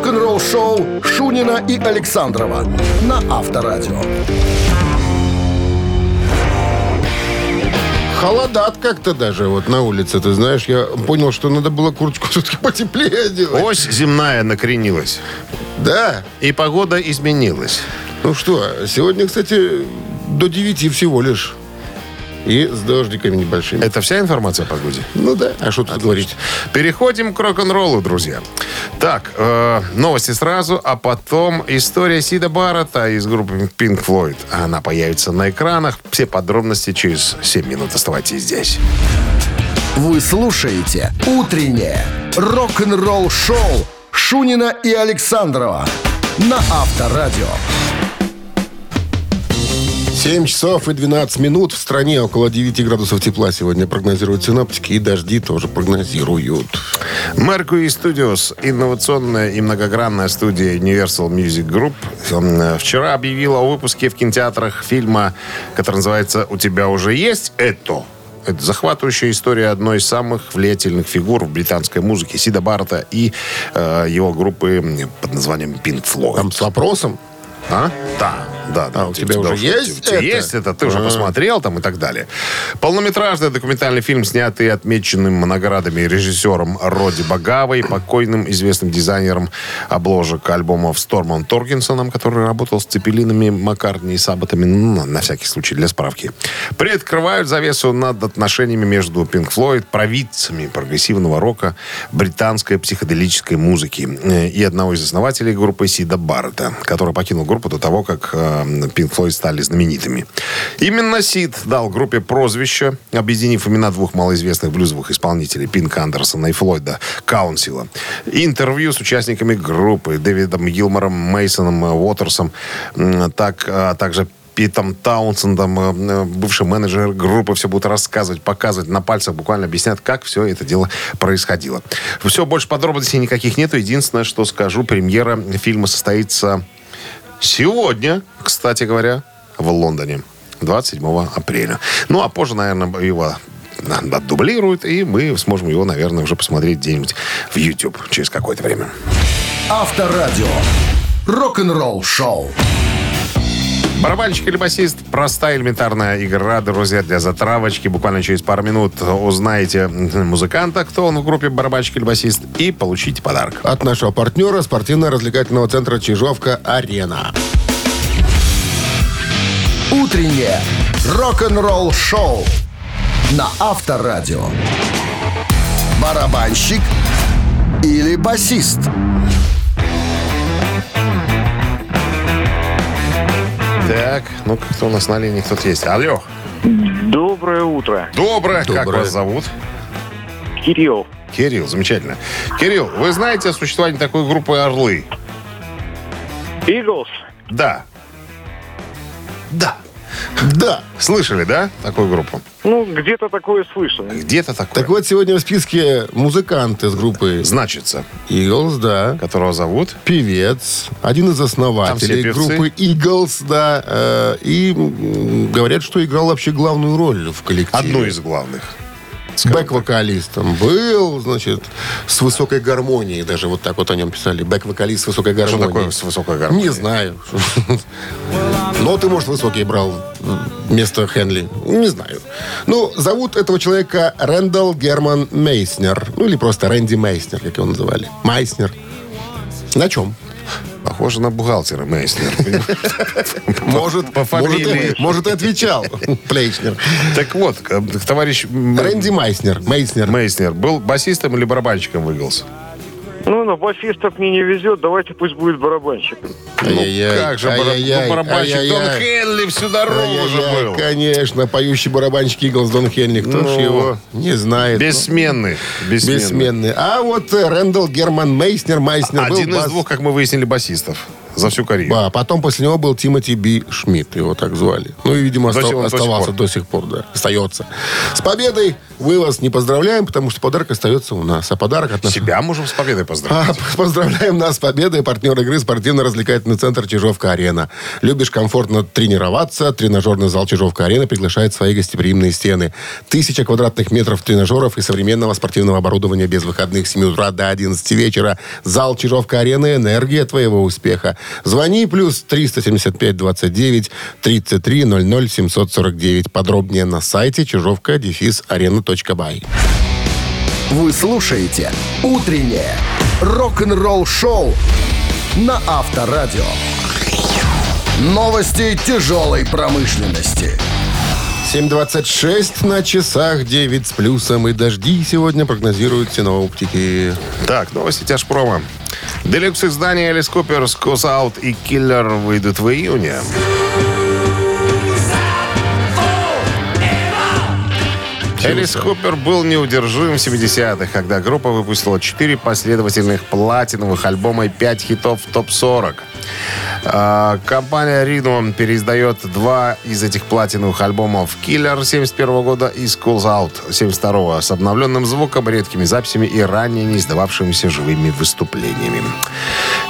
Рок-н-ролл шоу Шунина и Александрова на Авторадио. Холодат как-то даже вот на улице, ты знаешь. Я понял, что надо было курточку все-таки потеплее делать. Ось земная накренилась. Да. И погода изменилась. Ну что, сегодня, кстати, до 9 всего лишь. И с дождиками небольшими. Это вся информация о погоде? Ну да, а что тут говорить? Переходим к рок-н-роллу, друзья. Так, э, новости сразу, а потом история Сида Баррета из группы Pink Floyd. Она появится на экранах. Все подробности через 7 минут. Оставайтесь здесь. Вы слушаете «Утреннее рок-н-ролл-шоу» Шунина и Александрова на Авторадио. 7 часов и 12 минут. В стране около 9 градусов тепла сегодня прогнозируют синоптики. И дожди тоже прогнозируют. Mercury Studios, инновационная и многогранная студия Universal Music Group, э, вчера объявила о выпуске в кинотеатрах фильма, который называется «У тебя уже есть это?» Это захватывающая история одной из самых влиятельных фигур в британской музыке Сида Барта и э, его группы под названием Pink Floyd. Там с вопросом. А? Да, да, да. А у тебя уже есть тебя это? есть это? Ты уже посмотрел там и так далее. Полнометражный документальный фильм, снятый отмеченным наградами режиссером Роди Багавой, покойным известным дизайнером обложек альбомов Стормом Торгенсоном, который работал с Цепелинами, Маккартни и Сабботами, ну, на всякий случай, для справки. Приоткрывают завесу над отношениями между Pink Floyd, провидцами прогрессивного рока, британской психоделической музыки э, и одного из основателей группы Сида Баррета, который покинул группу до того, как э, Pink Floyd стали знаменитыми. Именно Сид дал группе прозвище, объединив имена двух малоизвестных блюзовых исполнителей Пинка Андерсона и Флойда Каунсила. Интервью с участниками группы Дэвидом Гилмором, Мейсоном Уотерсом, так, а также Питом Таунсендом, э, бывший менеджер группы, все будут рассказывать, показывать, на пальцах буквально объяснят, как все это дело происходило. Все, больше подробностей никаких нету. Единственное, что скажу, премьера фильма состоится сегодня, кстати говоря, в Лондоне. 27 апреля. Ну, а позже, наверное, его отдублируют, и мы сможем его, наверное, уже посмотреть где-нибудь в YouTube через какое-то время. Авторадио. Рок-н-ролл шоу. Барабанщик или басист – простая элементарная игра, друзья, для затравочки. Буквально через пару минут узнаете музыканта, кто он в группе барабанщик или басист, и получите подарок. От нашего партнера спортивно-развлекательного центра «Чижовка-Арена». Утреннее рок-н-ролл шоу на Авторадио. Барабанщик или басист? Так, ну кто у нас на линии, кто-то есть. Алло. Доброе утро. Доброе. Как Доброе. вас зовут? Кирилл. Кирилл, замечательно. Кирилл, вы знаете о существовании такой группы «Орлы»? Иглс. Да. Да. Да. Слышали, да, такую группу? Ну, где-то такое слышал. Где-то такое. Так вот, сегодня в списке музыкант из группы Значится, Eagles, да. которого зовут? Певец, один из основателей группы Eagles, да. э, и говорят, что играл вообще главную роль в коллективе. Одну из главных. Скажем. Бэк-вокалистом был, значит, с высокой гармонией. Даже вот так вот о нем писали. Бэк-вокалист с высокой Что гармонией. такое с высокой гармонией? Не знаю. Но ты, может, высокий брал вместо Хенли. Не знаю. Ну, зовут этого человека Рэндалл Герман Мейснер. Ну, или просто Рэнди Мейснер, как его называли. Майснер. На чем? Похоже на бухгалтера Мейснер. Может, по фамилии. может, и отвечал Плейшнер. Так вот, товарищ Рэнди Майснер. Мейснер. Мейснер был басистом или барабанщиком в? Ну, на басистов мне не везет, давайте пусть будет барабанщиком. Ай-яй-яй, Как же бара- ай-яй-яй, ну, барабанщик Дон ай-яй-яй. Хенли всю дорогу уже Ай-яй-яй, был. Конечно, поющий барабанщик Иглс Дон Хенли. Кто ж Ну, его не знает. Бессменный. Бессменный. Бессменный. А вот э, Рэндалл Герман Мейснер, Майснер был Один из бас- двух, как мы выяснили, басистов. За всю карьеру. А потом после него был Тимоти Би Шмидт, его так звали. Ну и, видимо, До оста- сих- до сих оставался пор. до сих пор, да. Остается. С победой мы вас не поздравляем, потому что подарок остается у нас. А подарок от нас... Себя можем с победой поздравить. А, Поздравляем нас с победой. Партнер игры спортивно-развлекательный центр Чижовка-Арена. Любишь комфортно тренироваться? Тренажерный зал Чижовка-Арена приглашает свои гостеприимные стены. Тысяча квадратных метров тренажеров и современного спортивного оборудования без выходных с 7 утра до 11 вечера. Зал Чижовка-Арена – энергия твоего успеха. Звони плюс 375 29 33 00 749. Подробнее на сайте чижовка-арена.бай. Вы слушаете «Утреннее рок-н-ролл-шоу» на Авторадио. Новости тяжелой промышленности. 7.26 на часах, 9 с плюсом и дожди сегодня прогнозируют синоптики. Так, новости тяжпрома. Делюкс издания Элис Купер, Аут и Киллер выйдут в июне. Элис Купер был неудержим в 70-х, когда группа выпустила 4 последовательных платиновых альбома и 5 хитов в топ-40. А, Компания Rhino переиздает два из этих платиновых альбомов «Killer» 71 года и «Schools Out» 72 с обновленным звуком, редкими записями и ранее не издававшимися живыми выступлениями.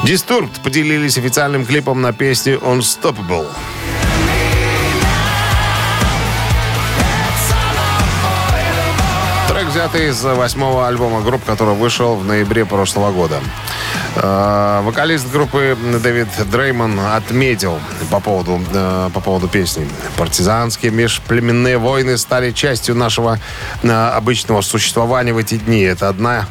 Disturbed поделились официальным клипом на песню «Unstoppable». Взятый из восьмого альбома групп, который вышел в ноябре прошлого года. Э, Вокалист группы Дэвид Дреймон отметил по поводу, э, по поводу песни. Партизанские межплеменные войны стали частью нашего э, обычного существования в эти дни. Это одна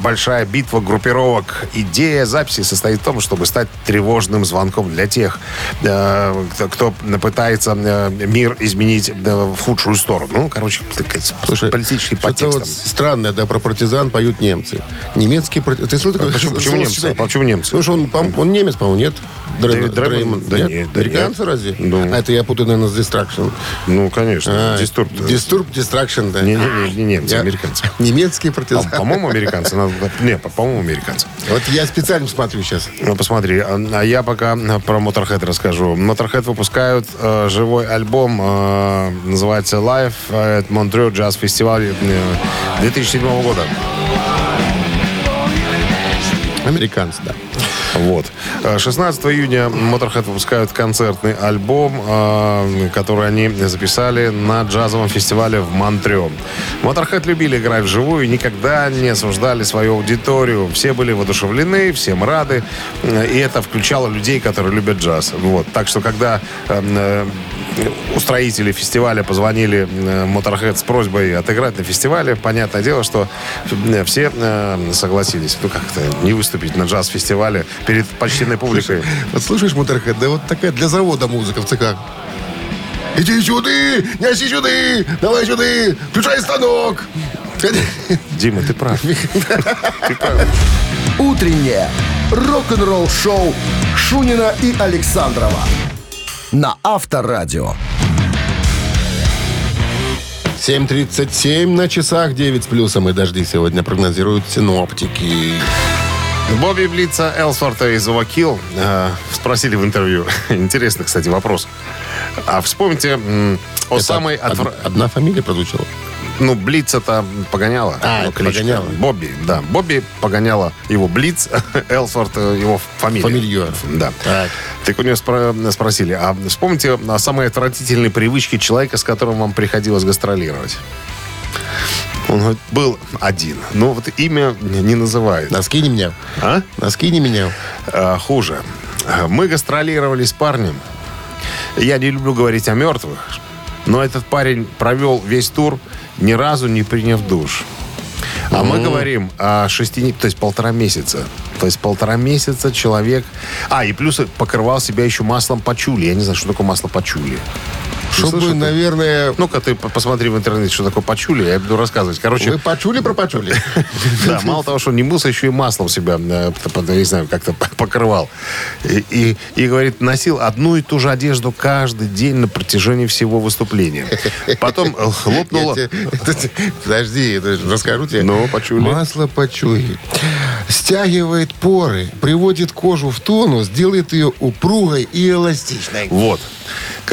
большая битва группировок. Идея записи состоит в том, чтобы стать тревожным звонком для тех, кто, пытается мир изменить в худшую сторону. Ну, короче, Слушай, политический подтекст. вот странное, да, про партизан поют немцы. Немецкий партизан. Ты слышал такое? Почему- немцы? А почему немцы? Потому что он, по- он немец, по-моему, нет? Дреймон? Дреймон. Да нет, да Американцы нет. разве? Ну. А это я путаю, наверное, с Distraction. Ну, конечно. А, Дистурб. Disturb, Distraction, да. Не-не-не, не немцы, Я- американцы. Немецкий А, партизан. По-моему, американцы. Надо- Не, по- по-моему, американцы. Вот я специально смотрю сейчас. Ну, посмотри. А а я пока а, про Motorhead расскажу. Motorhead выпускают э, живой альбом, э, называется Live at Montreux Jazz Festival э, 2007 года. Американцы, да. Вот. Э, 16 июня Motorhead выпускают концертный альбом, э, который они записали на джазовом фестивале в Монтрё. Motorhead любили играть вживую и никогда не осуждали свою аудиторию. Все были воодушевлены, всем рады. Э, И это включало людей, которые любят джаз. Вот. Так что, когда э, э, устроители фестиваля позвонили э, Motorhead с просьбой отыграть на фестивале, понятное дело, что э, все э, согласились. Ну, как-то не выступить на джаз-фестивале перед почтенной публикой. Вот слушаешь, Моторхед, да вот такая для завода музыка в ЦК. Иди сюда, неси сюда, давай сюда, включай станок. Дима, ты прав. Ты прав. «Утреннее рок-н-ролл-шоу» Шунина и Александрова на Авторадио. 7.37 на часах, 9 с плюсом и дожди сегодня прогнозируют синоптики. Бобби Блица Элсворта из Overkill э, спросили в интервью. Интересный, кстати, вопрос. А вспомните о Это самой... отвра- Одна фамилия прозвучала. Ну, Блиц это погоняла. А, это. Погоняло. Бобби, да. Бобби погоняла его Блиц, Элсворт э, его фамилия. Фамилию. Да. Так. Так у него спро- спросили, а вспомните о самой отвратительной привычке человека, с которым вам приходилось гастролировать. Он говорит, был один. Но вот имя не называют. Носки не менял. А? Носки не менял. А, хуже. Мы гастролировали с парнем. Я не люблю говорить о мертвых, но этот парень провел весь тур, ни разу не приняв душ. А мы говорим о шести, то есть полтора месяца. То есть полтора месяца человек... А, и плюс покрывал себя еще маслом пачули. Я не знаю, что такое масло пачули. Чтобы, слышал? наверное... Ну-ка, ты по- посмотри в интернете, что такое пачули, я буду рассказывать. Короче, Вы почули про почули? да, мало того, что не мылся, еще и маслом себя, э, не знаю, как-то покрывал. И, говорит, носил одну и ту же одежду каждый день на протяжении всего выступления. Потом э, хлопнуло... Подожди, расскажу тебе. Ну, почули. Масло почули. Стягивает поры, приводит кожу в тонус, делает ее упругой и эластичной. Вот.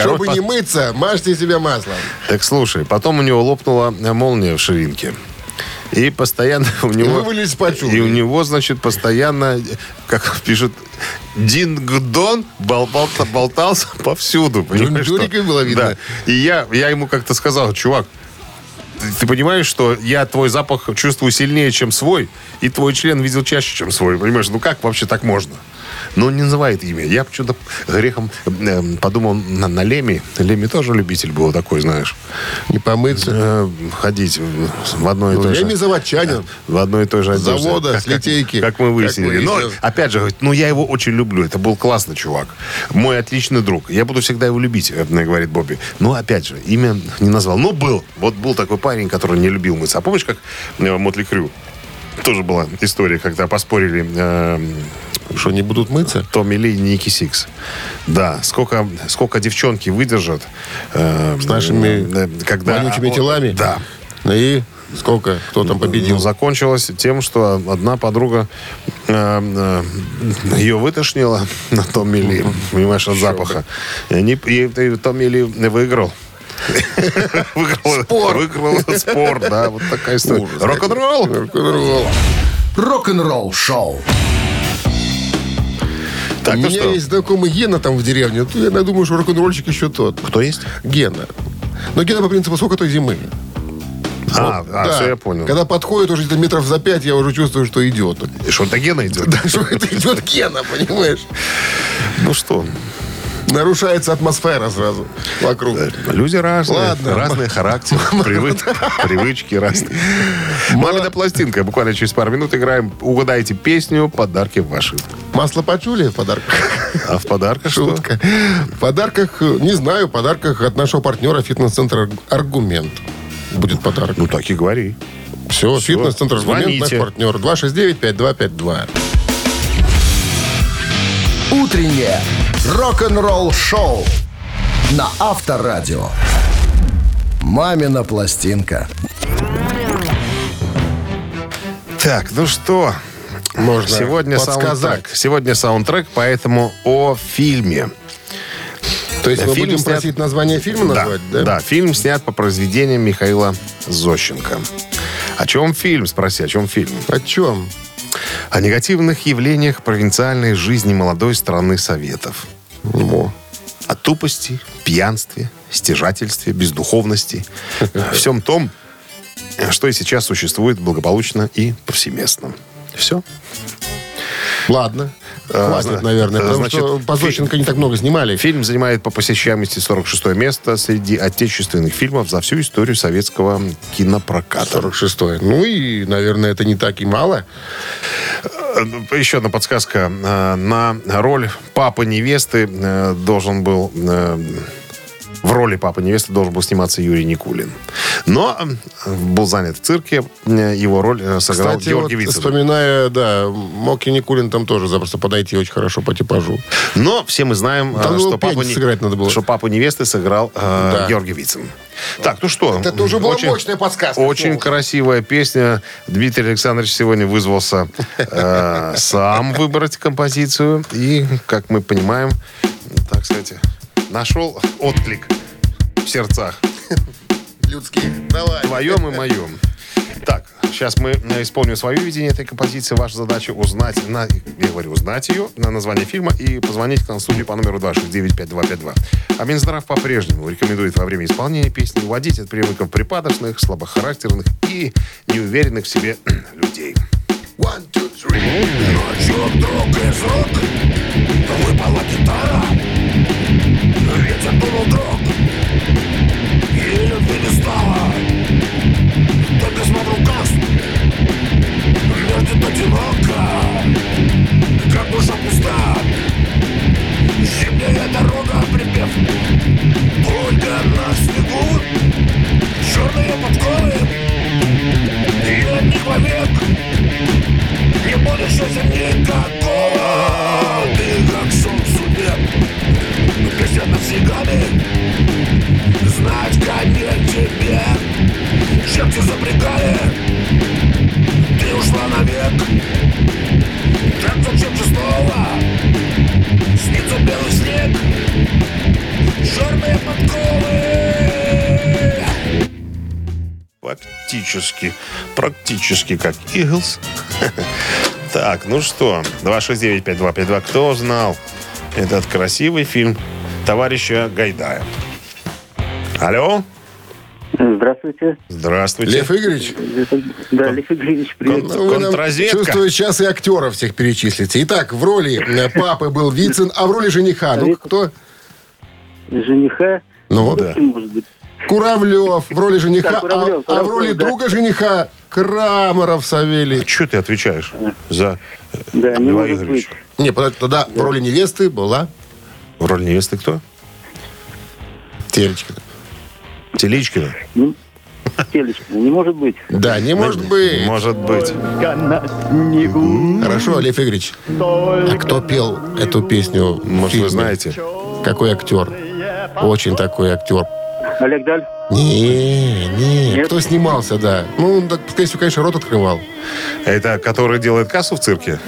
Чтобы по- не мыться, мажьте себя маслом. Так слушай, потом у него лопнула молния в ширинке. И постоянно у него... вывалились. И у него, значит, постоянно, как пишут, динг-дон бол- болта- болтался повсюду. понимаешь, что? Было видно. Да. И я, я ему как-то сказал, чувак, ты, ты понимаешь, что я твой запах чувствую сильнее, чем свой, и твой член видел чаще, чем свой. Понимаешь, ну как вообще так можно? Но он не называет имя. Я почему-то грехом э, подумал на, на Леми. Леми тоже любитель был такой, знаешь. Не помыться. Э, ходить в- одной и той же... Леми заводчанин. В одной и той же одежде. завода, Как- с литейки. Как, как мы выяснили. Как Но, опять же, говорит, ну, я его очень люблю. Это был классный чувак. Мой отличный друг. Я буду всегда его любить, э, говорит Бобби. Но, опять же, имя не назвал. Но был. Вот был такой парень, который не любил мыться. А помнишь, как э, Мотли Крю? Тоже была история, когда поспорили э, Что, не будут мыться? Томми Ли и Ники Сикс. Да, сколько, сколько девчонки выдержат. э, С нашими э, когда, вонючими телами? Да. Ну И сколько? Кто там победил? Ну, закончилось тем, что одна подруга э, э, ее вытошнила на Томми Ли, понимаешь, от запаха. И, они, и, и Томми Ли выиграл. Выиграл спор. Выиграл спор, да, вот такая история. Рок-н-ролл. Рок-н-ролл. Рок-н-ролл шоу. Так, У ну меня что? есть знакомый Гена там в деревне. Я думаю, что рок-н-ролльщик еще тот. Кто есть? Гена. Но Гена по принципу сколько той зимы. А, а, Да. все, я понял. Когда подходит уже где-то метров за пять, я уже чувствую, что идет. И что, до Гена идет? Да, что это идет Гена, понимаешь? Ну что, Нарушается атмосфера сразу вокруг. люди разные. Ладно. Разные характеры, привы- привычки разные. Мамина пластинка. Буквально через пару минут играем. Угадайте песню, подарки ваши. Масло почули в подарках? А в подарках что? Шутка. В подарках, не знаю, в подарках от нашего партнера фитнес-центр «Аргумент». Будет подарок. Ну, так и говори. Все, всё. фитнес-центр «Аргумент» наш партнер. 269-5252. Утреннее рок-н-ролл шоу на Авторадио. Мамина пластинка. Так, ну что? Можно Сегодня подсказать. саундтрек. Сегодня саундтрек, поэтому о фильме. То есть мы Фильм будем снят- просить название фильма назвать, да? да, фильм снят по произведениям Михаила Зощенко. О чем фильм? Спроси, о чем фильм? О чем? О негативных явлениях провинциальной жизни молодой страны Советов. Во. О тупости, пьянстве, стяжательстве, бездуховности. Всем том, что и сейчас существует благополучно и повсеместно. Все. Ладно. Хватит, зна- наверное, потому значит, что по Зощенко не так много снимали. Фильм занимает по посещаемости 46 место среди отечественных фильмов за всю историю советского кинопроката. 46-й. Ну и, наверное, это не так и мало. Э, Еще одна подсказка. Э, На роль папы невесты э, должен был... В роли папы невесты должен был сниматься Юрий Никулин. Но был занят в цирке. Его роль сыграл Кстати, вот, Георгий Вицин. вспоминая, да, мог и Никулин там тоже запросто подойти очень хорошо по типажу. Но все мы знаем, Там что, папу, сыграть надо было. что папу невесты сыграл э, Да. Георгий Вицин. Так, ну что? Это уже была мощная подсказка. Очень красивая песня. Дмитрий Александрович сегодня вызвался э, сам выбрать композицию. И, как мы понимаем, так сказать, нашел отклик в сердцах. Людские. Давай. Твоем и моем. Так, сейчас мы э, исполним свое видение этой композиции. Ваша задача узнать, на, я говорю, узнать ее, на название фильма и позвонить к нам в студию по номеру 269-5252. А Минздрав по-прежнему рекомендует во время исполнения песни уводить от привыков припадочных, слабохарактерных и неуверенных в себе людей. One, two, three. Ночью вдруг из рук выпала гитара Ветер был вдруг И любви не стало светит одиноко. Как душа пуста Зимняя дорога припев. Пульга на снегу. Черные подковы. И от них вовек. Не будет еще зимней, Практически. Практически как Иглс. Так, ну что, 269-5252. Кто знал этот красивый фильм товарища Гайдая? Алло? Здравствуйте. Здравствуйте. Лев Игоревич, Да, Лев Игоревич, привет. ну, вы нам, Контрразведка. чувствую, сейчас и актеров всех перечислите. Итак, в роли э, папы был Вицин, а в роли жениха, ну кто? Жениха. Ну, Да. Может быть. Куравлев в роли жениха, Да, Куравлев, а, а в роли Куравлев, да. друга жениха Крамаров Савелий. Что ты отвечаешь за Да, не Льва Игоревича? Не, подожди, тогда в роли невесты была В роли невесты кто? Телечкина. Теличкина? Телечка. Не может быть. Да, не может быть. Может быть. Хорошо, Лев Игоревич. А кто пел эту песню? Может, вы знаете? Какой актер? Очень такой актер. Олег Даль. Не, не, Нет? кто снимался, да. Ну, он, так, скорее всего, конечно, рот открывал. Это который делает кассу в цирке?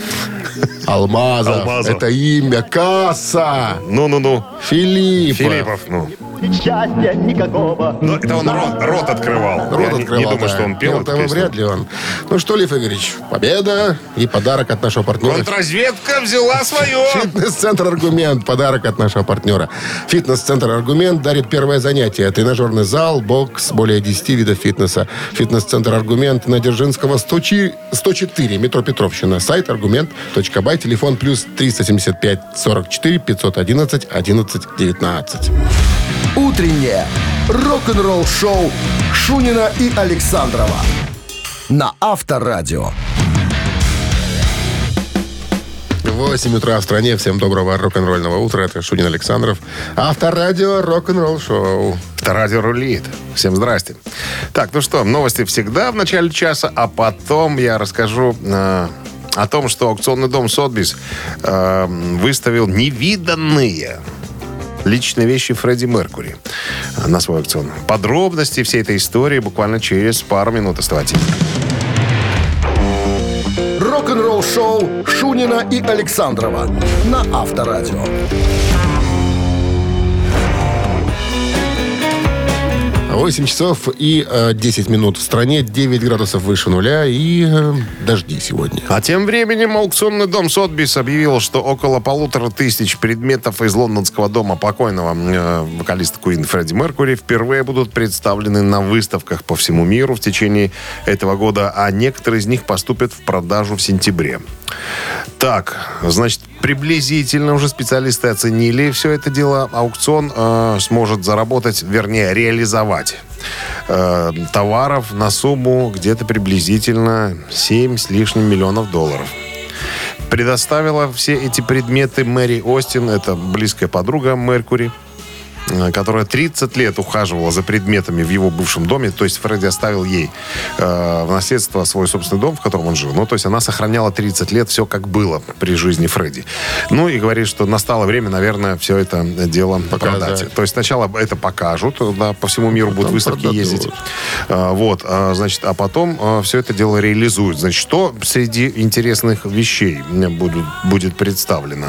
Алмазов. Алмазов. Это имя. Касса. Ну-ну-ну. Филиппов. Филиппов, ну. Счастья никакого. Ну, это он рот, рот открывал. Рот Я не- открывал, не, думаю, да. что он пел эту Пел-то песню. вряд ли он. Ну что, Лев Игоревич, победа и подарок от нашего партнера. Контрразведка взяла свое. Фитнес-центр «Аргумент». Подарок от нашего партнера. Фитнес-центр «Аргумент» дарит первое занятие. Тренажерный зал, бокс, более 10 видов фитнеса. Фитнес-центр «Аргумент» на Дзержинского 104, 104, метро Петровщина. Сайт аргумент.бай, телефон плюс 375 44 511 11 19. Утреннее рок-н-ролл-шоу Шунина и Александрова на Авторадио. 8 утра в стране. Всем доброго рок-н-ролльного утра. Это Шунин Александров. Авторадио рок-н-ролл шоу. Радио рулит. Всем здрасте. Так, ну что, новости всегда в начале часа, а потом я расскажу э, о том, что аукционный дом Сотбис э, выставил невиданные личные вещи Фредди Меркури на свой аукцион. Подробности всей этой истории буквально через пару минут. Оставайтесь. Рок-н-ролл-шоу Шунина и Александрова на Авторадио. 8 часов и э, 10 минут в стране, 9 градусов выше нуля и э, дожди сегодня. А тем временем аукционный дом Сотбис объявил, что около полутора тысяч предметов из лондонского дома покойного э, вокалиста Куин Фредди Меркури впервые будут представлены на выставках по всему миру в течение этого года, а некоторые из них поступят в продажу в сентябре. Так, значит, приблизительно уже специалисты оценили все это дело. Аукцион э, сможет заработать, вернее, реализовать э, товаров на сумму где-то приблизительно 7 с лишним миллионов долларов. Предоставила все эти предметы Мэри Остин, это близкая подруга Меркури, которая 30 лет ухаживала за предметами в его бывшем доме. То есть Фредди оставил ей э, в наследство свой собственный дом, в котором он жил. Ну, то есть она сохраняла 30 лет все как было при жизни Фредди. Ну, и говорит, что настало время, наверное, все это дело Показать. продать. То есть сначала это покажут, да, по всему миру будут выставки продадут. ездить. А, вот, а, значит, а потом все это дело реализуют. Значит, что среди интересных вещей будут, будет представлено?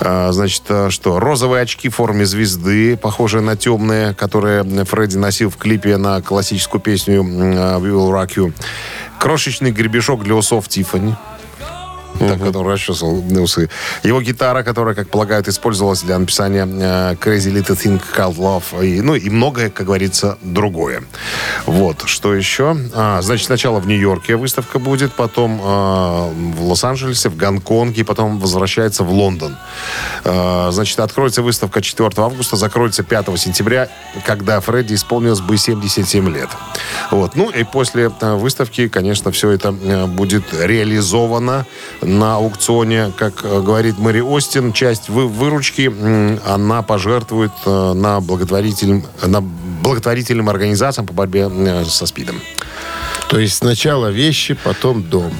А, значит, а, что? Розовые очки в форме звезды, похожие на темные, которые Фредди носил в клипе на классическую песню «We Will Rock You». Крошечный гребешок для усов Тиффани. Так, который расчесывал усы. Его гитара, которая, как полагают, использовалась для написания э, Crazy Little Thing Called Love. И, ну, и многое, как говорится, другое. Вот, что еще? А, значит, сначала в Нью-Йорке выставка будет, потом э, в Лос-Анджелесе, в Гонконге, потом возвращается в Лондон. Э, значит, откроется выставка 4 августа, закроется 5 сентября, когда Фредди исполнилось бы 77 лет. Вот. Ну, и после выставки, конечно, все это будет реализовано на аукционе. Как э, говорит Мэри Остин, часть вы- выручки она пожертвует э, на благотворительным, на благотворительным организациям по борьбе э, со СПИДом. То есть сначала вещи, потом дом.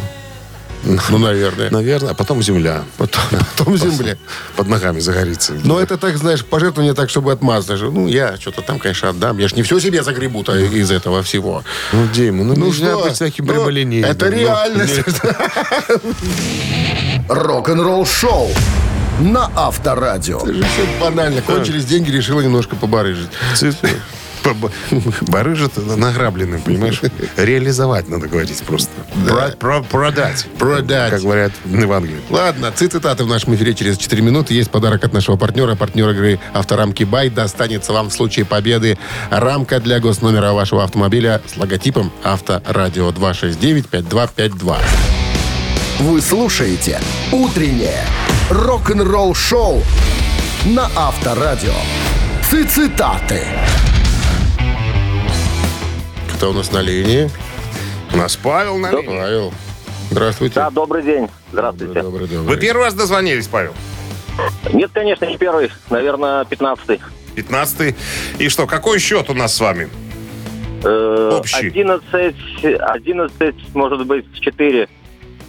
Ну, наверное. Наверное, а потом земля. Потом, потом земля. Под ногами загорится. Но это так, знаешь, пожертвование так, чтобы отмазать. же. Ну, я что-то там, конечно, отдам. Я ж не все себе загребу-то из этого всего. Ну, Дима, ну, Ну нельзя что? быть таким Ну, прямолинейным. Это реальность. Рок-н-ролл-шоу на Авторадио. Это же все банально. Кончились деньги, решила немножко побарыжить. Цифры. Б- Барыжат награбленным, понимаешь? Реализовать надо говорить просто. Про- про- Продать. Продать. Как говорят в Англии. Ладно, цитаты в нашем эфире через 4 минуты. Есть подарок от нашего партнера. Партнер игры «Авторамки Бай». Достанется вам в случае победы рамка для госномера вашего автомобиля с логотипом «Авторадио» 269-5252. Вы слушаете «Утреннее рок-н-ролл-шоу» на Авторадио. Цитаты. Кто у нас на линии? У нас Павел на линии. Павел. Здравствуйте. Да, добрый день. Здравствуйте. Добрый, добрый. Вы первый раз дозвонились, Павел? Нет, конечно, не первый. Наверное, пятнадцатый. 15 И что, какой счет у нас с вами? Э, Общий. 11, 11, может быть, 4.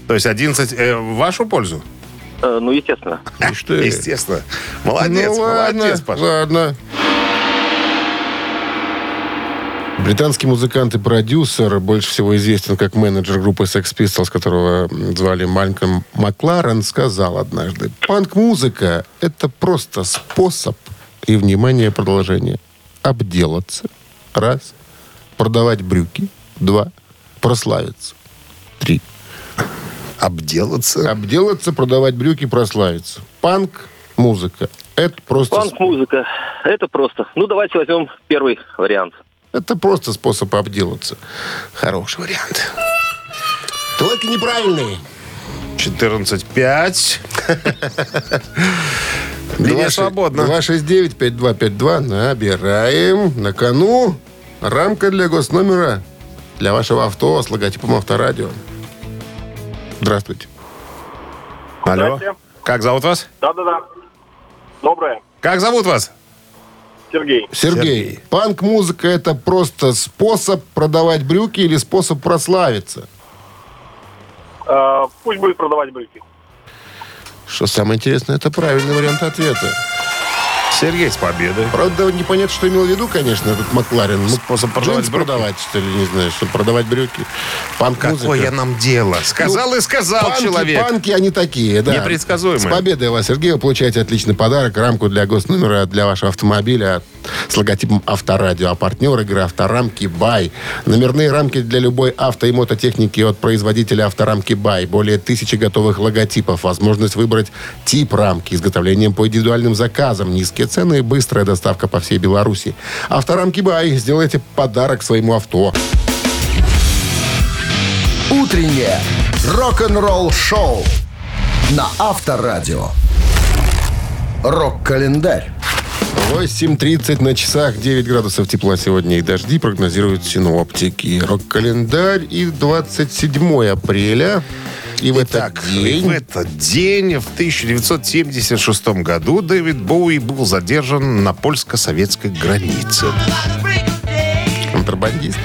То есть 11 э, в вашу пользу? Э, ну, естественно. Естественно. Молодец, ну, ладно, молодец, Паша. ладно. Британский музыкант и продюсер, больше всего известен как менеджер группы Sex Pistols, которого звали Малькольм Макларен, сказал однажды, панк-музыка — это просто способ и, внимание, продолжение, обделаться. Раз. Продавать брюки. Два. Прославиться. Три. Обделаться. Обделаться, продавать брюки, прославиться. Панк-музыка — это просто... Панк-музыка. Это просто. Ну, давайте возьмем первый вариант. Это просто способ обделаться. Хороший вариант. Только неправильный. 14-5. Линия свободна. 269-5252. Набираем. На кону рамка для госномера для вашего авто с логотипом Авторадио. Здравствуйте. Алло. Как зовут вас? Да-да-да. Доброе. Как зовут вас? Сергей. Сергей, Сергей. панк-музыка это просто способ продавать брюки или способ прославиться? Э, пусть будет продавать брюки. Что самое интересное, это правильный вариант ответа. Сергей с победой. Правда, непонятно, что имел в виду, конечно, этот Макларен. Ну, Способ продавать брюки. продавать, что ли, не знаю, чтобы продавать брюки. Панк-музыка. Какое нам дело? Сказал и сказал Панки, человек. панки, они такие, да. Непредсказуемые. С победой вас, Сергей, вы получаете отличный подарок, рамку для госномера для вашего автомобиля с логотипом Авторадио. А партнер игры Авторамки Бай. Номерные рамки для любой авто и мототехники от производителя Авторамки Бай. Более тысячи готовых логотипов. Возможность выбрать тип рамки. Изготовлением по индивидуальным заказам. Низкие цены и быстрая доставка по всей Беларуси. Авторамки Бай. Сделайте подарок своему авто. Утреннее рок-н-ролл-шоу на Авторадио. Рок-календарь. 8.30 на часах, 9 градусов тепла сегодня и дожди прогнозируют синоптики. Рок-календарь и 27 апреля. И в Итак, этот день... в этот день, в 1976 году, Дэвид Боуи был задержан на польско-советской границе. Контрабандист.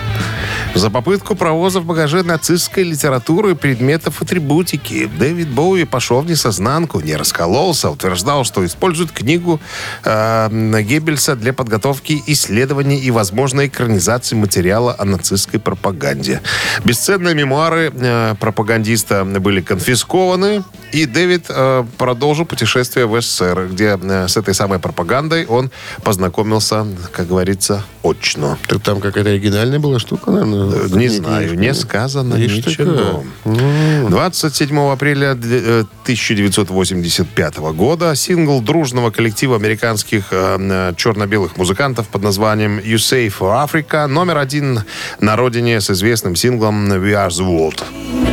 За попытку провоза в багаже нацистской литературы предметов атрибутики Дэвид Боуи пошел в несознанку, не раскололся, утверждал, что использует книгу э, Геббельса для подготовки исследований и возможной экранизации материала о нацистской пропаганде. Бесценные мемуары э, пропагандиста были конфискованы, и Дэвид э, продолжил путешествие в СССР, где э, с этой самой пропагандой он познакомился, как говорится, очно. Так там какая-то оригинальная была штука, наверное? Не знаю, не сказано ничего. 27 апреля э, 1985 года сингл дружного коллектива американских э, э, черно-белых музыкантов под названием «You Say for Africa» номер один на родине с известным синглом «We Are the World».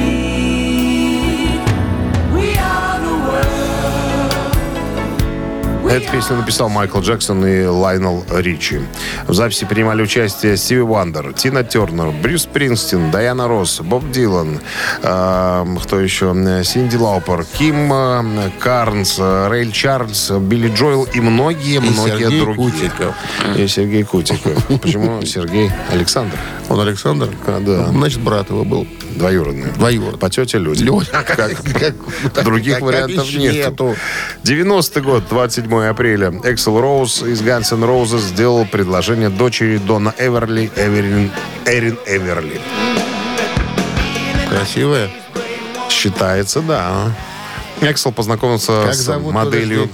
Эту песню написал Майкл Джексон и Лайонел Ричи. В записи принимали участие Стиви Вандер, Тина Тернер, Брюс Спрингстин, Дайана Росс, Боб Дилан, э, кто еще, Синди Лаупер, Ким э, Карнс, Рэй Чарльз, Билли Джоэл и многие-многие Сергей другие. Кутиков. И Сергей Кутиков. Почему Сергей Александр? Он Александр? А, да. Значит, брат его был. Двоюродный. Двоюродный. По тете люди. Как- Других как- вариантов как нет. нету. 90 год, 27 апреля. Эксел Роуз из Guns N' Roses сделал предложение дочери Дона Эверли, Эверин, Эрин Эверли. Красивая. Считается, да. Эксел познакомился Как с моделью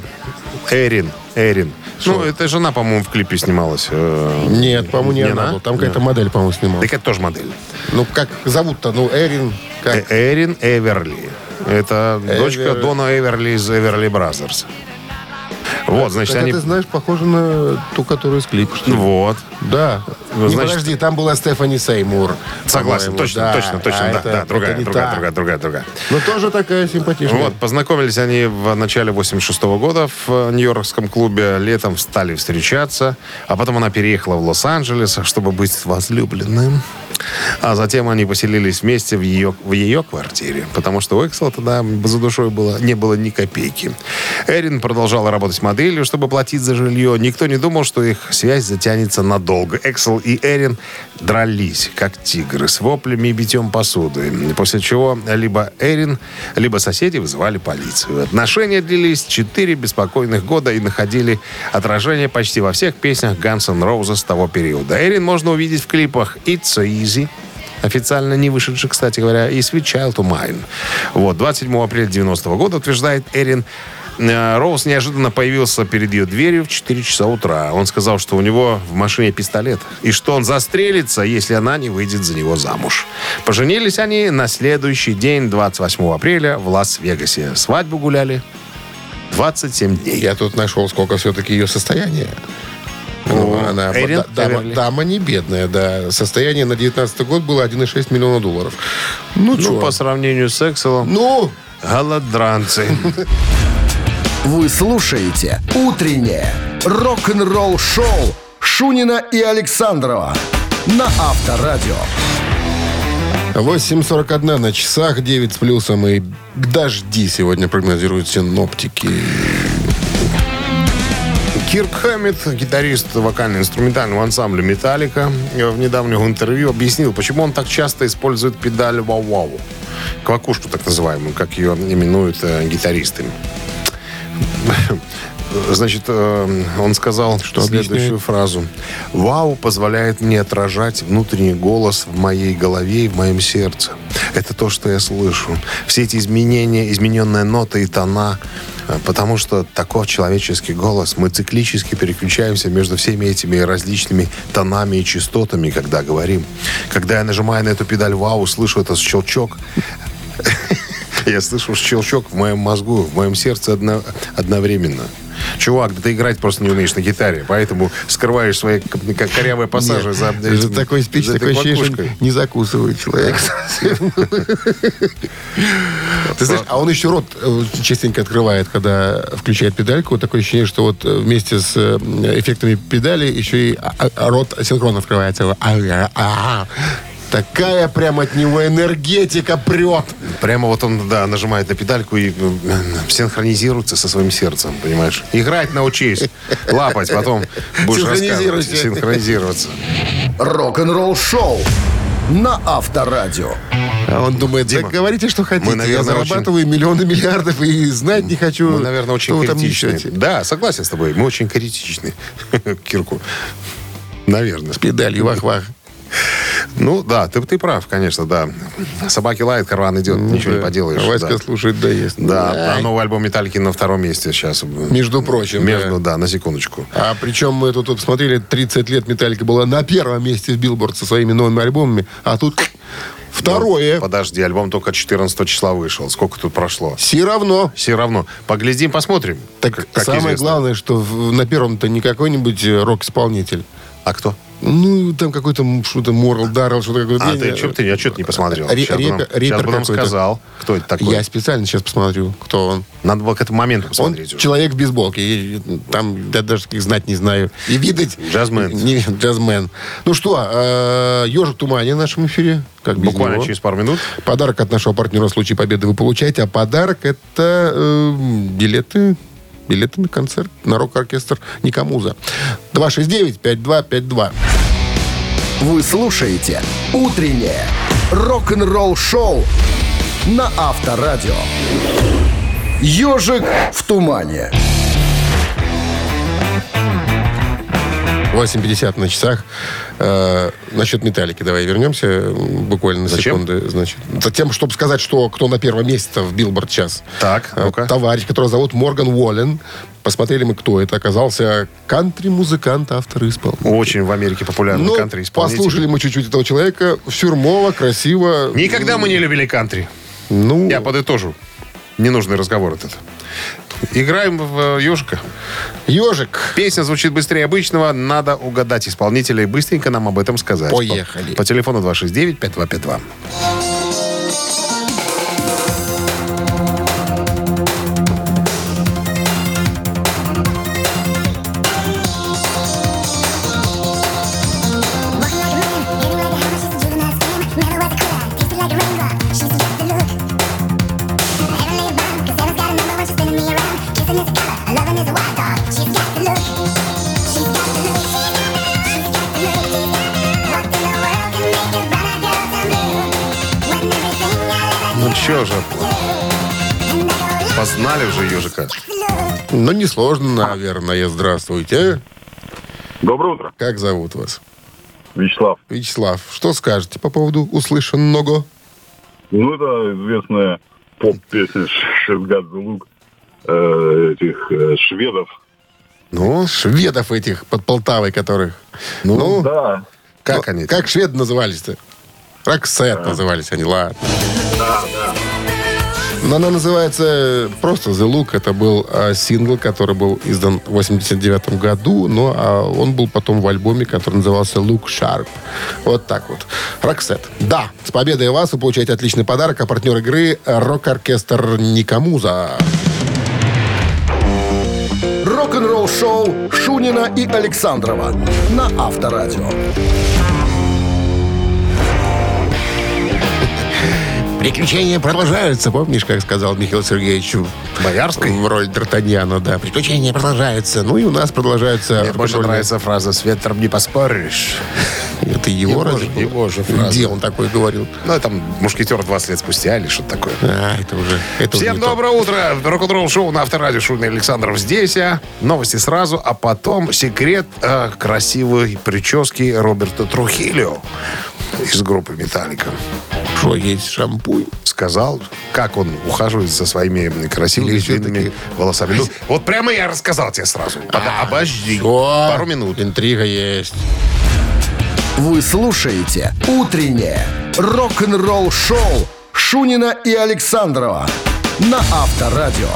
Эрин. Эрин. Ну, это жена, по-моему, в клипе снималась. э, Нет, по-моему, не, Не она. она? Там какая-то модель, по-моему, снимала. Так это тоже модель. Ну, как зовут-то? Ну, Эрин. Как? Э, Эрин Эверли. Это Эвер- дочка Дона Эверли из Эверли Бразерс. Вот, значит, Хотя они... ты знаешь, похоже на ту, которую из клипа. что. Вот. Да. Ну, Не, значит- подожди, там была Стефани Сеймур. Согласен, точно, Да, точно, точно, а да, это- да, другая, это другая, другая, другая, другая. Но тоже такая симпатичная. Вот, познакомились они в начале 86 года в э, Нью-Йоркском клубе. Летом стали встречаться. А потом она переехала в Лос-Анджелес, чтобы быть возлюбленным. А затем они поселились вместе в ее, в ее квартире. Потому что у Эксела тогда за душой было, не было ни копейки. Эрин продолжала работать моделью, чтобы платить за жилье. Никто не думал, что их связь затянется надолго. Эксел и Эрин дрались, как тигры, с воплями и битьем посуды. После чего либо Эрин, либо соседи вызывали полицию. Отношения длились 4 беспокойных года и находили отражение почти во всех песнях Guns N' Roses того периода. Эрин можно увидеть в клипах «It's so easy», официально не вышедший, кстати говоря, и «Sweet Child of Mine». Вот, 27 апреля 90 года, утверждает Эрин, э, Роуз неожиданно появился перед ее дверью в 4 часа утра. Он сказал, что у него в машине пистолет, и что он застрелится, если она не выйдет за него замуж. Поженились они на следующий день, 28 апреля, в Лас-Вегасе. Свадьбу гуляли 27 дней. Я тут нашел, сколько все-таки ее состояние. Ну, она Эрин да- дама, дама не бедная, да. Состояние на 19 год было 1,6 миллиона долларов. Ну, Ну, чё? по сравнению с Экселом, Ну, голодранцы. Вы слушаете «Утреннее рок-н-ролл-шоу» Шунина и Александрова на Авторадио. 8.41 на часах, 9 с плюсом и дожди сегодня прогнозируют синоптики. Кирк Хэммит, гитарист вокально-инструментального ансамбля «Металлика», в недавнем интервью объяснил, почему он так часто использует педаль «Вау-Вау». Квакушку, так называемую, как ее именуют э, гитаристы. Значит, э, он сказал Что следующую объясняет? фразу. «Вау позволяет мне отражать внутренний голос в моей голове и в моем сердце. Это то, что я слышу. Все эти изменения, измененные ноты и тона, э, потому что таков человеческий голос. Мы циклически переключаемся между всеми этими различными тонами и частотами, когда говорим. Когда я нажимаю на эту педаль «Вау», слышу этот щелчок, я слышу щелчок в моем мозгу, в моем сердце одно- одновременно. Чувак, да ты играть просто не умеешь на гитаре, поэтому скрываешь свои как корявые пассажи за, за такой спич, такое ощущение, что не закусывает человек. Ты знаешь, а он еще рот э, частенько открывает, когда включает педальку. Такое ощущение, что вот э, вместе с э, эффектами педали еще и а- а- рот синхронно открывается. Такая прям от него энергетика прет. Прямо вот он, да, нажимает на педальку и э, синхронизируется со своим сердцем, понимаешь? Играть научись, лапать, потом будешь рассказывать, синхронизироваться. Рок-н-ролл-шоу на Авторадио. А он думает, да Дима, говорите, что хотите. мы, наверное, Я зарабатываю миллионы миллиардов и знать не хочу, Мы, наверное, очень что вы там критичны. Да, согласен с тобой. Мы очень критичны к Кирку. Наверное. Педалью вах-вах. Ну, да, ты, ты прав, конечно, да. Собаки лают, карван идет, ничего не Да. поделаешь. Васька да. слушает, да ест. Да, а новый альбом Металлики на втором месте сейчас. Между прочим, Между, да. да, на секундочку. А причем мы тут вот смотрели, 30 лет Металлика была на первом месте в Билборд со своими новыми альбомами, а тут второе. Подожди, альбом только 14 числа вышел. Сколько тут прошло? Все равно. Все равно. Поглядим, посмотрим. Так как- как самое известно. главное, что в- на первом-то не какой-нибудь э, рок-исполнитель. А кто? Ну, там какой-то что-то Морл, Даррелл, что-то такое. А ты, что ты, я что-то не посмотрел. Ре- Сейчас репер- сейчас репер нам какой-то. сказал, кто это такой. Я специально сейчас посмотрю, кто он. Надо было к этому моменту Он посмотреть уже. человек в бейсболке. И, Там я даже таких знать не знаю. И видать... Джазмен. Не, джазмен. Ну что, э, ежик в тумане в нашем эфире. Как Буквально него. через пару минут. Подарок от нашего партнера в случае победы вы получаете. А подарок это э, билеты билеты на концерт на рок-оркестр Никамуза. 269-5252. Вы слушаете «Утреннее рок-н-ролл-шоу» на Авторадио. «Ежик в тумане». 8.50 на часах. Э, насчет металлики давай вернемся буквально на Зачем? секунды. Значит, затем, чтобы сказать, что кто на первом месте в Билборд сейчас. Так, Э, ну-ка. Товарищ, которого зовут Морган Уоллен. Посмотрели мы, кто это. Оказался кантри-музыкант, автор исполнитель. Очень в Америке популярный Ну, кантри исполнитель. послушали мы чуть-чуть этого человека. Фирмово, красиво. Никогда мы не любили кантри. Ну, Я подытожу. Ненужный разговор этот. Играем в э, ежика. ежик. Песня звучит быстрее обычного. Надо угадать исполнителя и быстренько нам об этом сказать. Поехали. По, по телефону 269-5252. Ну, несложно, наверное. Здравствуйте. Доброе утро, Как зовут вас? Вячеслав. Вячеслав, что скажете по поводу услышанного? Ну, это известная поп-песня «Шергат Лук» э, этих э, шведов. Ну, шведов этих под Полтавой, которых. Ну, Да, Как ну, они? Как шведы назывались-то? Роксет назывались они, ладно. Но она называется просто The Look. Это был а, сингл, который был издан в 89 году, но а, он был потом в альбоме, который назывался Look Sharp. Вот так вот. Роксет. Да, с победой вас вы получаете отличный подарок, а партнер игры — рок-оркестр Никамуза. Рок-н-ролл шоу Шунина и Александрова на Авторадио. Приключения продолжаются. Помнишь, как сказал Михаил Сергеевич Боярской? в роли Д'Артаньяна, да. Приключения продолжаются. Ну и у нас продолжаются... Мне больше нравится фраза «С ветром не поспоришь». Это его, Его же- его же фраза. Где он такой говорил? Ну, это там «Мушкетер» 20 лет спустя или что-то такое. А, это уже... Это уже Всем то. доброе утро. Рок-н-ролл шоу на Авторадио Шурный Александров здесь. А. Новости сразу, а потом секрет э, красивой прически Роберта Трухилио из группы «Металлика». Что, есть шампунь? Сказал, как он ухаживает за своими красивыми Или длинными волосами. Ну, вот прямо я рассказал тебе сразу. Под- Обожди. Всё. Пару минут. Интрига есть. Вы слушаете «Утреннее рок-н-ролл-шоу» Шунина и Александрова на Авторадио.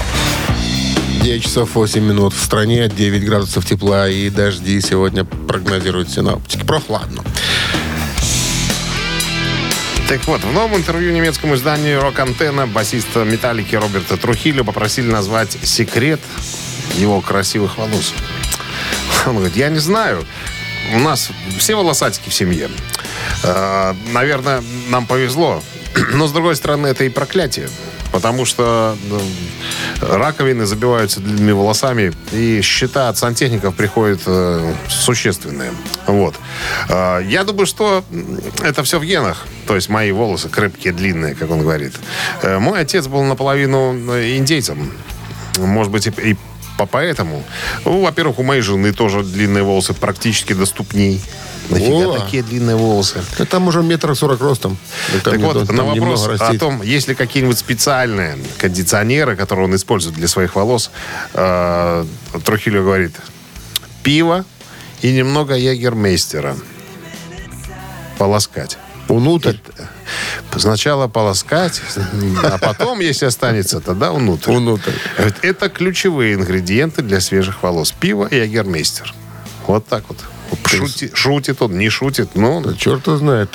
9 часов 8 минут в стране, 9 градусов тепла и дожди сегодня прогнозируют синоптики. Прохладно. Так вот, в новом интервью немецкому изданию «Рок-антенна» басиста «Металлики» Роберта Трухилио попросили назвать секрет его красивых волос. Он говорит, я не знаю. У нас все волосатики в семье. Э, Наверное, нам повезло. Но, с другой стороны, это и проклятие. Потому что ну, раковины забиваются длинными волосами, и счета от сантехников приходят э, существенные. Вот. Э, я думаю, что это все в генах. То есть мои волосы крепкие, длинные, как он говорит. Э, мой отец был наполовину э, индейцем. Может быть, и, и поэтому. Ну, во-первых, у моей жены тоже длинные волосы практически доступней. Нафига О. такие длинные волосы? Да там уже метр сорок ростом. Да там Так не- вот, там на вопрос о том, есть ли какие-нибудь специальные кондиционеры, которые он использует для своих волос, э, Трухилио говорит, пиво и немного ягермейстера. Полоскать. Внутрь. Сначала полоскать, а потом, если останется, тогда. Внутрь. Говорит, Это ключевые ингредиенты для свежих волос. Пиво и ягермейстер. Вот так вот. Шути- шутит он, не шутит, но Да черт знает.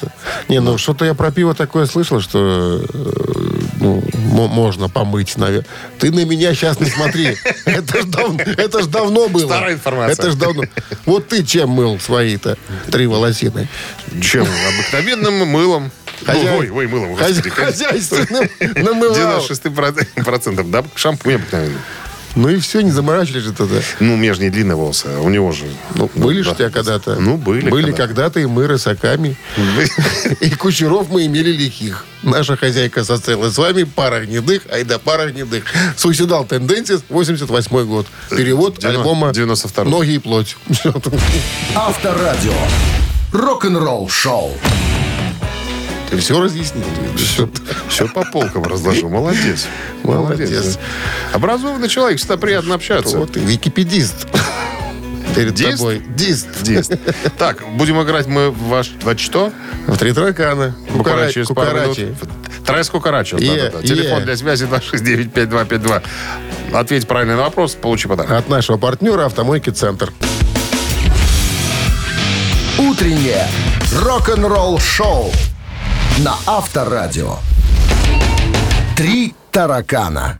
Не, ну что-то я про пиво такое слышал, что э, ну, мо- можно помыть, наверное. Ты на меня сейчас не смотри. Это ж давно, это ж давно было. Старая информация. Это ж давно. Вот ты чем мыл свои-то три волосины? чем? Обыкновенным мылом. Хозяй- Ну, ой, ой, мылом, господи. Хозяйственным намывал. 96% да, шампунь обыкновенный. Ну и все, не заморачивались же тогда. Ну, у меня же не длинные волосы, а у него же. Ну, были же да. у тебя когда-то. Ну, были. Были когда-то. и мы рысаками. И кучеров мы имели лихих. Наша хозяйка состояла с вами пара гнедых, ай да пара гнедых. Суседал Тенденсис, 88 год. Перевод альбома 92-й. «Ноги и плоть». Авторадио. Рок-н-ролл шоу. Ты все разъяснил. Все, все по полкам разложу. Молодец. Молодец. Образованный человек, всегда приятно общаться. Вот ты википедист. Перед Дист? тобой. Дист. Дист. Так, будем играть мы в ваш... Во что? В три таракана. Буквально через пару Кукарачи. минут. Трес Кукарачо. Е, да-да-да. Телефон е. для связи 269-5252. Ответь правильно на вопрос, получи подарок. От нашего партнера «Автомойки Центр». Утреннее рок-н-ролл шоу на Авторадио. Три таракана.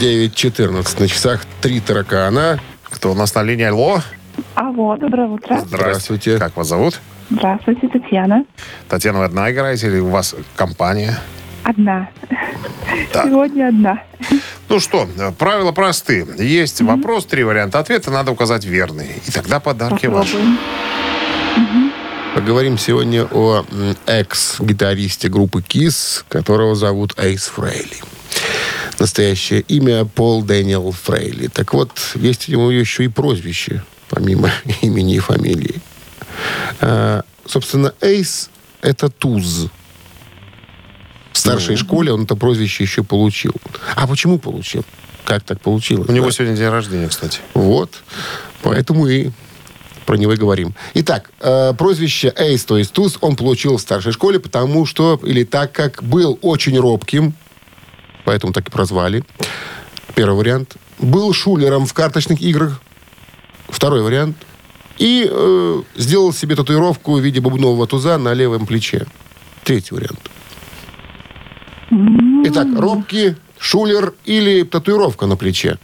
9.14 на часах. Три таракана. Кто у нас на линии? Алло. Алло, доброе утро. Здравствуйте. Как вас зовут? Здравствуйте, Татьяна. Татьяна, вы одна играете или у вас компания? Одна. Так. Сегодня одна. Ну что, правила просты. Есть вопрос, три варианта ответа, надо указать верный. И тогда подарки ваши. Попробуем. Поговорим сегодня о экс-гитаристе группы KISS, которого зовут Эйс Фрейли. Настоящее имя Пол Дэниел Фрейли. Так вот, есть у него еще и прозвище, помимо имени и фамилии. А, собственно, Эйс — это туз. В старшей школе он это прозвище еще получил. А почему получил? Как так получилось? У него да? сегодня день рождения, кстати. Вот. Поэтому и про него и говорим. Итак, э, прозвище Эйс, то есть Туз, он получил в старшей школе, потому что, или так как был очень робким, поэтому так и прозвали. Первый вариант. Был шулером в карточных играх. Второй вариант. И э, сделал себе татуировку в виде бубнового туза на левом плече. Третий вариант. Итак, робкий, шулер или татуировка на плече.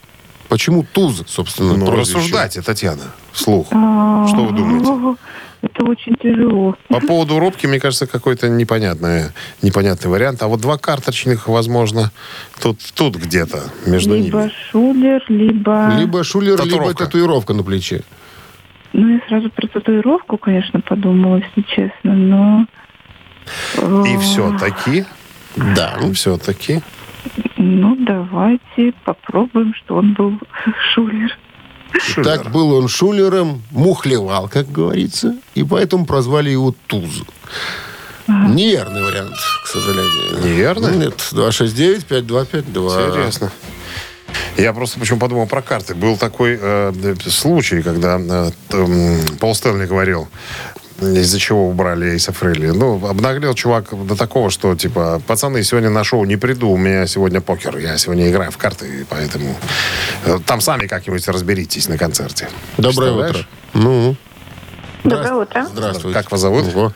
Почему туз, собственно, Ну, прозвище? рассуждайте, Татьяна, вслух. А, Что вы думаете? Это очень тяжело. По поводу робки, мне кажется, какой-то непонятный, непонятный вариант. А вот два карточных, возможно, тут, тут где-то между либо ними. шулер, либо... Либо шулер, либо Татуировка. татуировка на плече. Ну, я сразу про татуировку, конечно, подумала, если честно, но... И э, все-таки, Да. все-таки, Ну, давайте попробуем, что он был шулер. Шулер. Так был он шулером, мухлевал, как говорится, и поэтому прозвали его Туз. Неверный вариант, к сожалению. Неверный? Нет, 269-5252. Интересно. Я просто почему подумал про карты. Был такой э, случай, когда э, Пол Стэнли говорил, из-за чего убрали Эйса Фрейли. Ну, обнаглел чувак до такого, что, типа, пацаны, сегодня на шоу не приду, у меня сегодня покер, я сегодня играю в карты, поэтому э, там сами как-нибудь разберитесь на концерте. Доброе утро. Ну, Доброе утро. здравствуйте. Как вас зовут? Ого.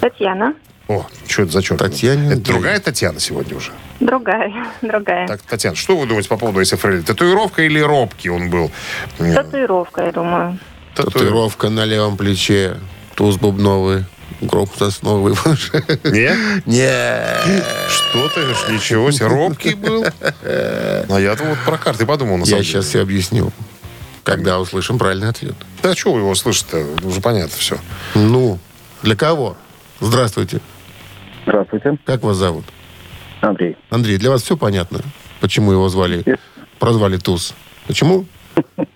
Татьяна. О, что это за черт? Татьяне Это другая Татьяна сегодня уже? Другая. Другая. Так, Татьяна, что вы думаете по поводу Эйса Фрейли? Татуировка или робкий он был? Татуировка, я думаю. Татуировка на левом плече, туз бубновый, гроб сосновый. Нет? Не. Что ты, ж, ничего себе, робкий был. А я-то вот про карты подумал, на Я самом сейчас деле. все объясню, когда услышим правильный ответ. Да что вы его слышите Уже понятно все. Ну, для кого? Здравствуйте. Здравствуйте, Как вас зовут? Андрей. Андрей, для вас все понятно? Почему его звали? Прозвали Туз. Почему?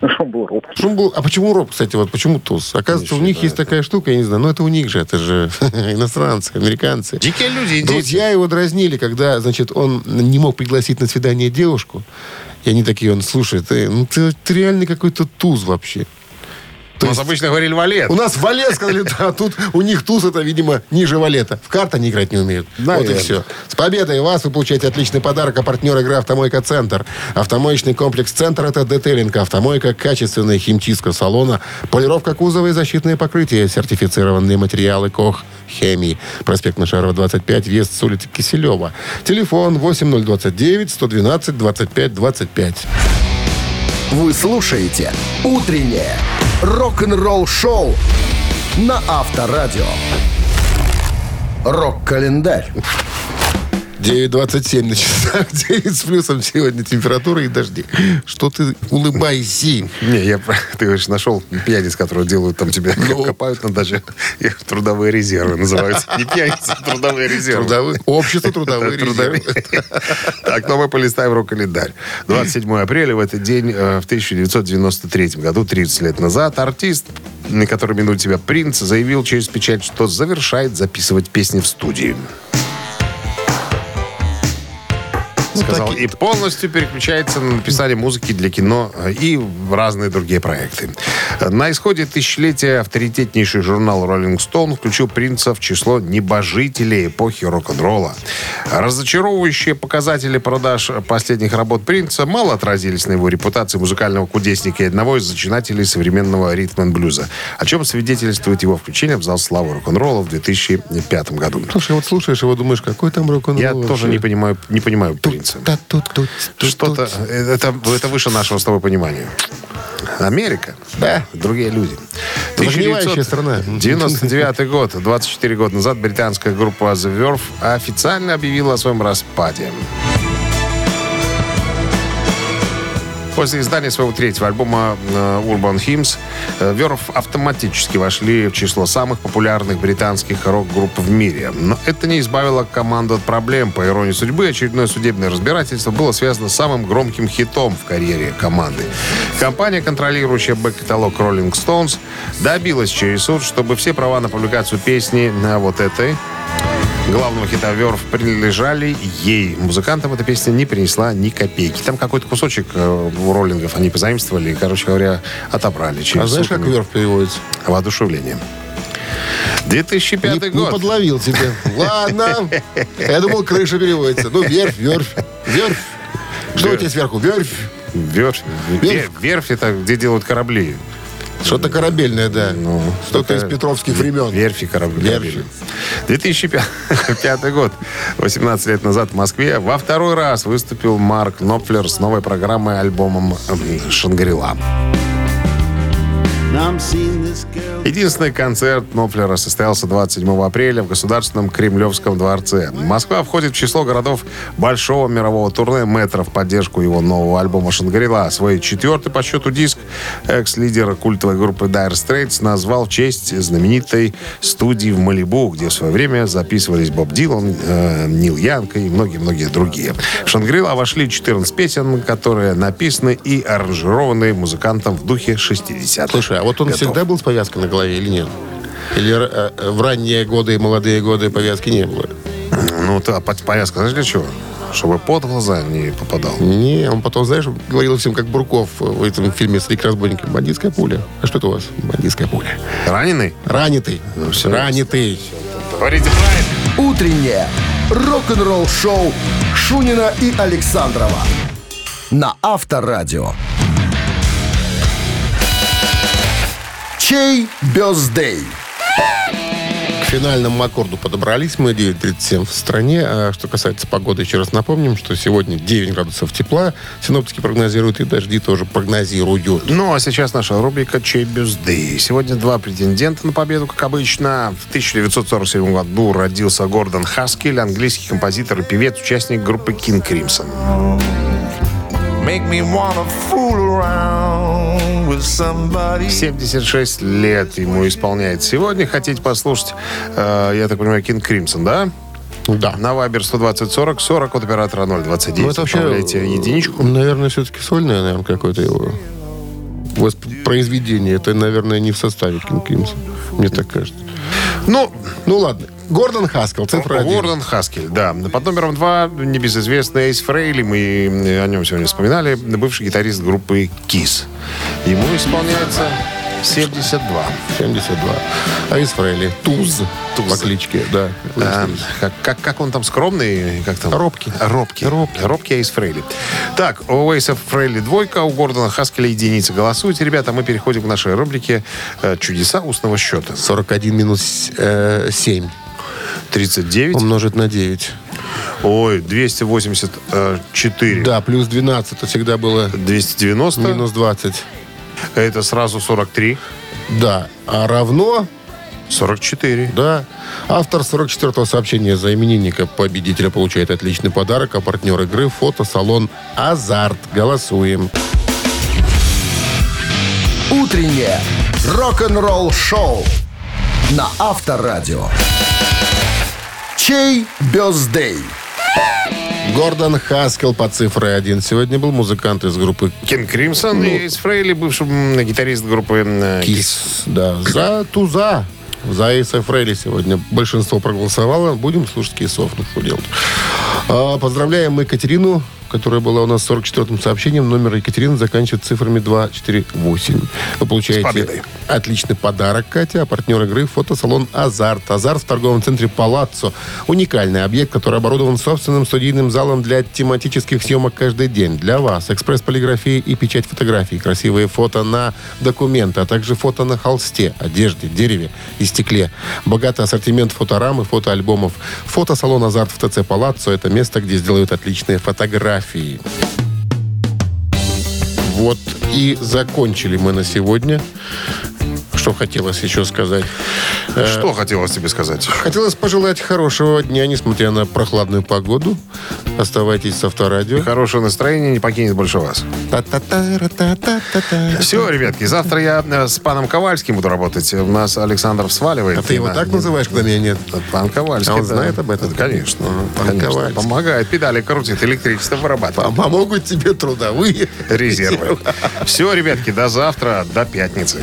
Ну, робкий. Почему был- а почему Роб, кстати, вот почему Туз? Оказывается, у них есть такая штука, я не знаю, но это у них же, это же иностранцы, американцы. Дикие люди, индейцы. Друзья его дразнили, когда, значит, он не мог пригласить на свидание девушку. И они такие, он, слушай, ты, ну, ты, ты реальный какой-то туз вообще. У нас обычно говорили валет. У нас валет, сказали, да, а тут у них туз это, видимо, ниже валета. В карты они играть не умеют. Вот и Наверное. все. С победой вас вы получаете отличный подарок, а партнер игры «Автомойка Центр». Автомоечный комплекс «Центр» — это детейлинг, автомойка, качественная химчистка салона, полировка кузова и защитные покрытия, сертифицированные материалы КОХ хемии. Проспект Машарова, 25, въезд с улицы Киселева. Телефон 8029 112 25 25. Вы слушаете «Утреннее рок-н-ролл-шоу» на Авторадио. Рок-календарь. 9.27 на часах, 9 с плюсом сегодня температура и дожди. Что ты улыбайся? Не, я, ты говоришь, нашел пьяниц, которые делают там тебе, Ну. копают на даче. Их Трудовые резервы называются. Не пьяницы, а трудовые резервы. Трудовые- общество трудовые Трудовые. Так, но мы полистаем рок-календарь. 27 апреля в этот день, э, в 1993 году, 30 лет назад, артист, на который минует себя принц, заявил через печать, что завершает записывать песни в студии. Сказал, и полностью переключается на написание музыки для кино э, и разные другие проекты. Э, На исходе тысячелетия авторитетнейший журнал Rolling Stone включил принца в число небожителей эпохи рок-н-ролла. Разочаровывающие показатели продаж последних работ принца мало отразились на его репутации музыкального кудесника и одного из зачинателей современного ритма и блюза, о чем свидетельствует его включение в зал славы рок-н-ролла в 2005 году. Слушай, вот слушаешь его, думаешь, какой там рок-н-ролл Я тоже не понимаю, не понимаю принца. Тут, Что-то, это, это выше нашего с тобой понимания. Америка. Да. Другие люди. Загнивающая страна. 99 год. 24 года назад британская группа The Verve официально объявила о своем распаде. После издания своего третьего альбома э, Urban Hymns э, Verve автоматически вошли в число самых популярных британских рок-групп в мире. Но это не избавило команду от проблем. По иронии судьбы, очередное судебное разбирательство было связано с самым громким хитом в карьере команды. Компания, контролирующая бэк-каталог Rolling Stones, добилась через суд, чтобы все права на публикацию песни на вот этой главного хита Верф принадлежали ей. Музыкантам эта песня не принесла ни копейки. Там какой-то кусочек э, у роллингов они позаимствовали и, короче говоря, отобрали. Через А знаешь, как верх переводится? Воодушевление. 2005 Не, не год. подловил тебя. Ладно. Я думал, крыша переводится. Ну, верфь, верфь, верфь. Что у тебя сверху? Верфь. Верфь. Верфь. Верфь это где делают корабли. Что-то корабельное, да. Ну, Что-то из петровских времен. Верфи. Верфи. 2005 год. 18 лет назад в Москве во второй раз выступил Марк Нопфлер с новой программой альбомом «Шангрила». Единственный концерт Нопфлера состоялся 27 апреля в Государственном Кремлевском дворце. Москва входит в число городов большого мирового турне «Метро» в поддержку его нового альбома «Шангрила». Свой четвертый по счету диск экс-лидер культовой группы Dire Straits назвал в честь знаменитой студии в Малибу, где в свое время записывались Боб Дилан, э, Нил Янг и многие-многие другие. В «Шангрила» вошли 14 песен, которые написаны и аранжированы музыкантом в духе 60-х. Слушай, а вот он годов. всегда был с повязкой на голове или нет? Или э, э, в ранние годы и молодые годы повязки не было? Ну, а повязка, знаешь, для чего? Чтобы под глаза не попадал. Не, он потом, знаешь, говорил всем, как Бурков в этом фильме «Стрик разбойники». Бандитская пуля. А что это у вас? Бандитская пуля. Раненый? Ранитый. всё. Ранитый. Говорите правильно. Утреннее рок-н-ролл-шоу Шунина и Александрова на Авторадио. Чей бездей? К финальному аккорду подобрались мы 9.37 в стране. А что касается погоды, еще раз напомним, что сегодня 9 градусов тепла. Синоптики прогнозируют и дожди тоже прогнозируют. Ну, а сейчас наша рубрика «Чей бюзды». Сегодня два претендента на победу, как обычно. В 1947 году родился Гордон Хаскель, английский композитор и певец, участник группы King Crimson. Make me wanna fool around. 76 лет ему исполняет сегодня. Хотите послушать, э, я так понимаю, King Crimson, да? Да. На Вайбер 120 40 40 от оператора 029. Ну, это вообще, единичку. Наверное, все-таки сольное, наверное, какое-то его воспроизведение. Это, наверное, не в составе King Crimson. Мне так кажется. Ну, Ну ладно. Гордон Хаскел, цифра один. Гордон Хаскель, да. Под номером два небезызвестный Эйс Фрейли. Мы о нем сегодня вспоминали. Бывший гитарист группы KISS. Ему исполняется 72. 72. А из Фрейли Туз. По кличке, да. А, как, как, как он там скромный? Как там? Робкий. Робкий. Робкий. Робкий Эйс Фрейли. Так, у Эйса Фрейли двойка, у Гордона Хаскеля единица. Голосуйте, ребята. Мы переходим к нашей рубрике э, «Чудеса устного счета». 41 минус э, 7 39. умножить на 9. Ой, 284. Да, плюс 12. Это всегда было 290. минус 20. Это сразу 43. Да. А равно 44. Да. Автор 44-го сообщения за именинника победителя получает отличный подарок, а партнер игры – фотосалон «Азарт». Голосуем. Утреннее рок-н-ролл-шоу на Авторадио. Чей бездей? Гордон Хаскел по цифре один сегодня был музыкант из группы Кен Кримсон и Эйс Фрейли, бывший гитарист группы Кис. Да, за туза. За Эйса Фрейли сегодня большинство проголосовало. Будем слушать Кисов. Ну, что делать. А, поздравляем мы Екатерину, которая была у нас с 44-м сообщением. Номер Екатерины заканчивается цифрами 248. Вы получаете отличный подарок, Катя. А партнер игры – фотосалон «Азарт». «Азарт» в торговом центре «Палаццо». Уникальный объект, который оборудован собственным студийным залом для тематических съемок каждый день. Для вас экспресс-полиграфия и печать фотографий, красивые фото на документы, а также фото на холсте, одежде, дереве и стекле. Богатый ассортимент фоторам и фотоальбомов. Фотосалон «Азарт» в ТЦ «Палаццо» – это место, где сделают отличные фотографии. Вот и закончили мы на сегодня. Что хотелось еще сказать? Э, Что хотелось тебе сказать? Хотелось пожелать хорошего дня, несмотря на прохладную погоду. Оставайтесь с авторадио. Хорошее настроение не покинет больше вас. Все, ребятки, завтра я э, с паном Ковальским буду работать. У нас Александров сваливает. А ты его так называешь, когда меня нет? Пан Ковальский. А он знает об этом? Конечно. Пан. Ковальский. Помогает. Педали крутит, электричество вырабатывает. Помогут тебе трудовые Резервы. Все, ребятки, до завтра, до пятницы.